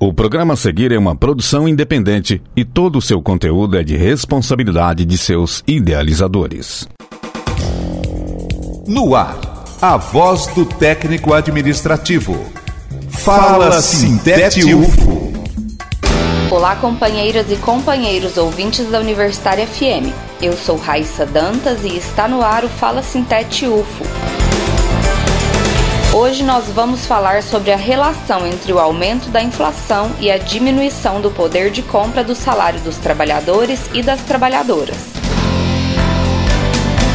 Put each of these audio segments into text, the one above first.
O programa a seguir é uma produção independente e todo o seu conteúdo é de responsabilidade de seus idealizadores. No ar, a voz do técnico administrativo. Fala Sintete UFO. Olá, companheiras e companheiros ouvintes da Universitária FM. Eu sou Raissa Dantas e está no ar o Fala Sintete UFO. Hoje nós vamos falar sobre a relação entre o aumento da inflação e a diminuição do poder de compra do salário dos trabalhadores e das trabalhadoras.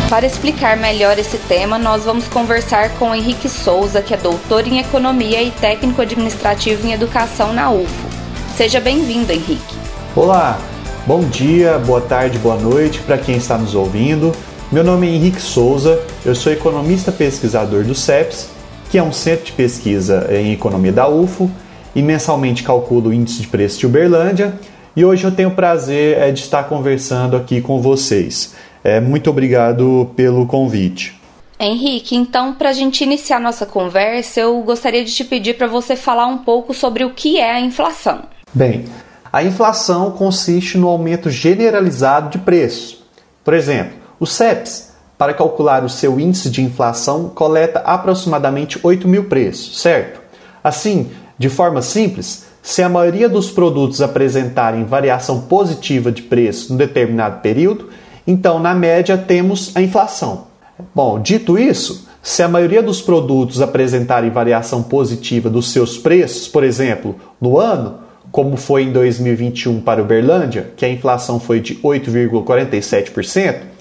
Para explicar melhor esse tema, nós vamos conversar com Henrique Souza, que é doutor em Economia e técnico administrativo em Educação na UFO. Seja bem-vindo, Henrique. Olá, bom dia, boa tarde, boa noite para quem está nos ouvindo. Meu nome é Henrique Souza, eu sou economista pesquisador do CEPS que é um centro de pesquisa em economia da UFO e mensalmente calculo o índice de preço de Uberlândia. E hoje eu tenho o prazer é, de estar conversando aqui com vocês. É, muito obrigado pelo convite. Henrique, então, para a gente iniciar nossa conversa, eu gostaria de te pedir para você falar um pouco sobre o que é a inflação. Bem, a inflação consiste no aumento generalizado de preços. Por exemplo, o CEPS para calcular o seu índice de inflação, coleta aproximadamente 8 mil preços, certo? Assim, de forma simples, se a maioria dos produtos apresentarem variação positiva de preço em determinado período, então na média temos a inflação. Bom, dito isso, se a maioria dos produtos apresentarem variação positiva dos seus preços, por exemplo, no ano, como foi em 2021 para Uberlândia, que a inflação foi de 8,47%,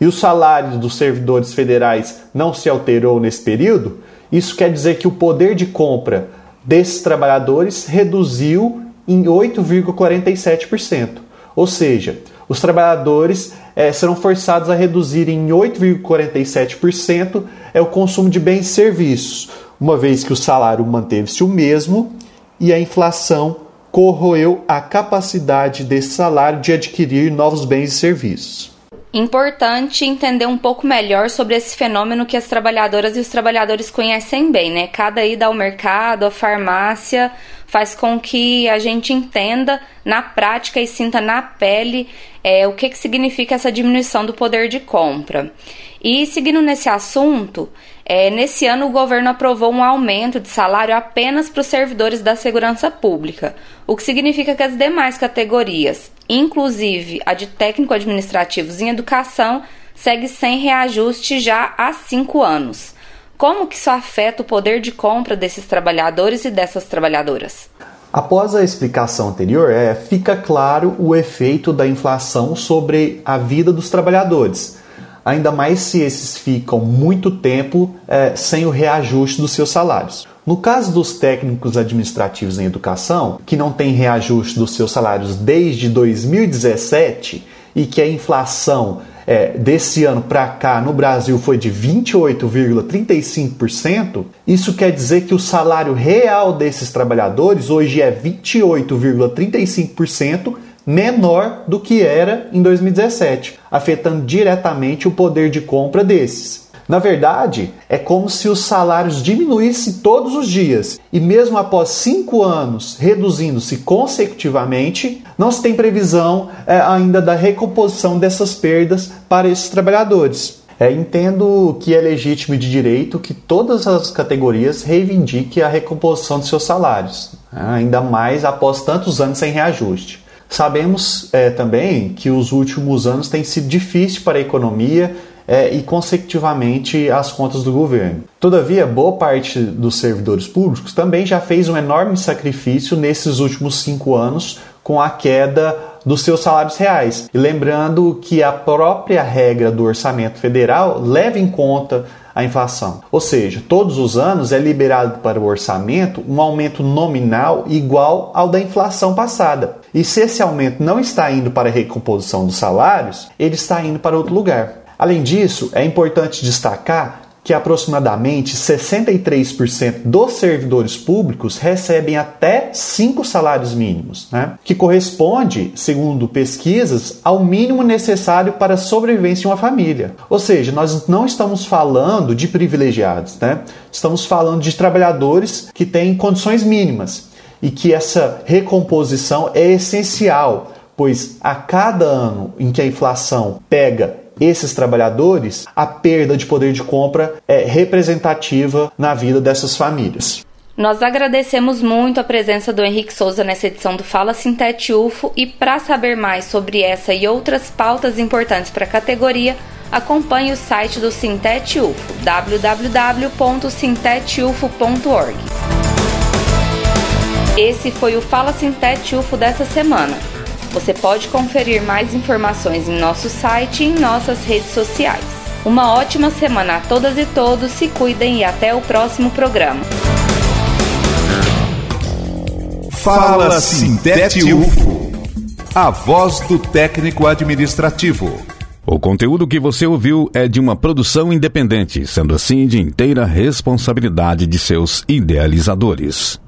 e o salário dos servidores federais não se alterou nesse período, isso quer dizer que o poder de compra desses trabalhadores reduziu em 8,47%. Ou seja, os trabalhadores é, serão forçados a reduzir em 8,47% é o consumo de bens e serviços, uma vez que o salário manteve-se o mesmo e a inflação corroeu a capacidade desse salário de adquirir novos bens e serviços. Importante entender um pouco melhor sobre esse fenômeno que as trabalhadoras e os trabalhadores conhecem bem, né? Cada ida ao mercado, à farmácia, faz com que a gente entenda na prática e sinta na pele é, o que, que significa essa diminuição do poder de compra. E seguindo nesse assunto, é, nesse ano o governo aprovou um aumento de salário apenas para os servidores da segurança pública, o que significa que as demais categorias, inclusive a de técnico administrativos em educação, segue sem reajuste já há cinco anos. Como que isso afeta o poder de compra desses trabalhadores e dessas trabalhadoras? Após a explicação anterior, é, fica claro o efeito da inflação sobre a vida dos trabalhadores ainda mais se esses ficam muito tempo é, sem o reajuste dos seus salários. No caso dos técnicos administrativos em educação, que não têm reajuste dos seus salários desde 2017 e que a inflação é, desse ano para cá no Brasil foi de 28,35%, isso quer dizer que o salário real desses trabalhadores hoje é 28,35% menor do que era em 2017, afetando diretamente o poder de compra desses. Na verdade, é como se os salários diminuíssem todos os dias e, mesmo após cinco anos reduzindo-se consecutivamente, não se tem previsão é, ainda da recomposição dessas perdas para esses trabalhadores. É, entendo que é legítimo e de direito que todas as categorias reivindiquem a recomposição de seus salários, né, ainda mais após tantos anos sem reajuste. Sabemos é, também que os últimos anos têm sido difíceis para a economia é, e, consecutivamente, as contas do governo. Todavia, boa parte dos servidores públicos também já fez um enorme sacrifício nesses últimos cinco anos com a queda dos seus salários reais. E lembrando que a própria regra do orçamento federal leva em conta a inflação. Ou seja, todos os anos é liberado para o orçamento um aumento nominal igual ao da inflação passada. E se esse aumento não está indo para a recomposição dos salários, ele está indo para outro lugar. Além disso, é importante destacar que aproximadamente 63% dos servidores públicos recebem até cinco salários mínimos, né? que corresponde, segundo pesquisas, ao mínimo necessário para a sobrevivência de uma família. Ou seja, nós não estamos falando de privilegiados, né? estamos falando de trabalhadores que têm condições mínimas. e que essa recomposição é essencial, pois a cada ano em que a inflação pega esses trabalhadores, a perda de poder de compra é representativa na vida dessas famílias. Nós agradecemos muito a presença do Henrique Souza nessa edição do Fala Sintete UFO e para saber mais sobre essa e outras pautas importantes para a categoria, acompanhe o site do Sintete UFO, www.sintetufo.org. Esse foi o Fala Sintete UFO dessa semana. Você pode conferir mais informações em nosso site e em nossas redes sociais. Uma ótima semana a todas e todos, se cuidem e até o próximo programa. Fala Sintete UFO, a voz do técnico administrativo. O conteúdo que você ouviu é de uma produção independente, sendo assim de inteira responsabilidade de seus idealizadores.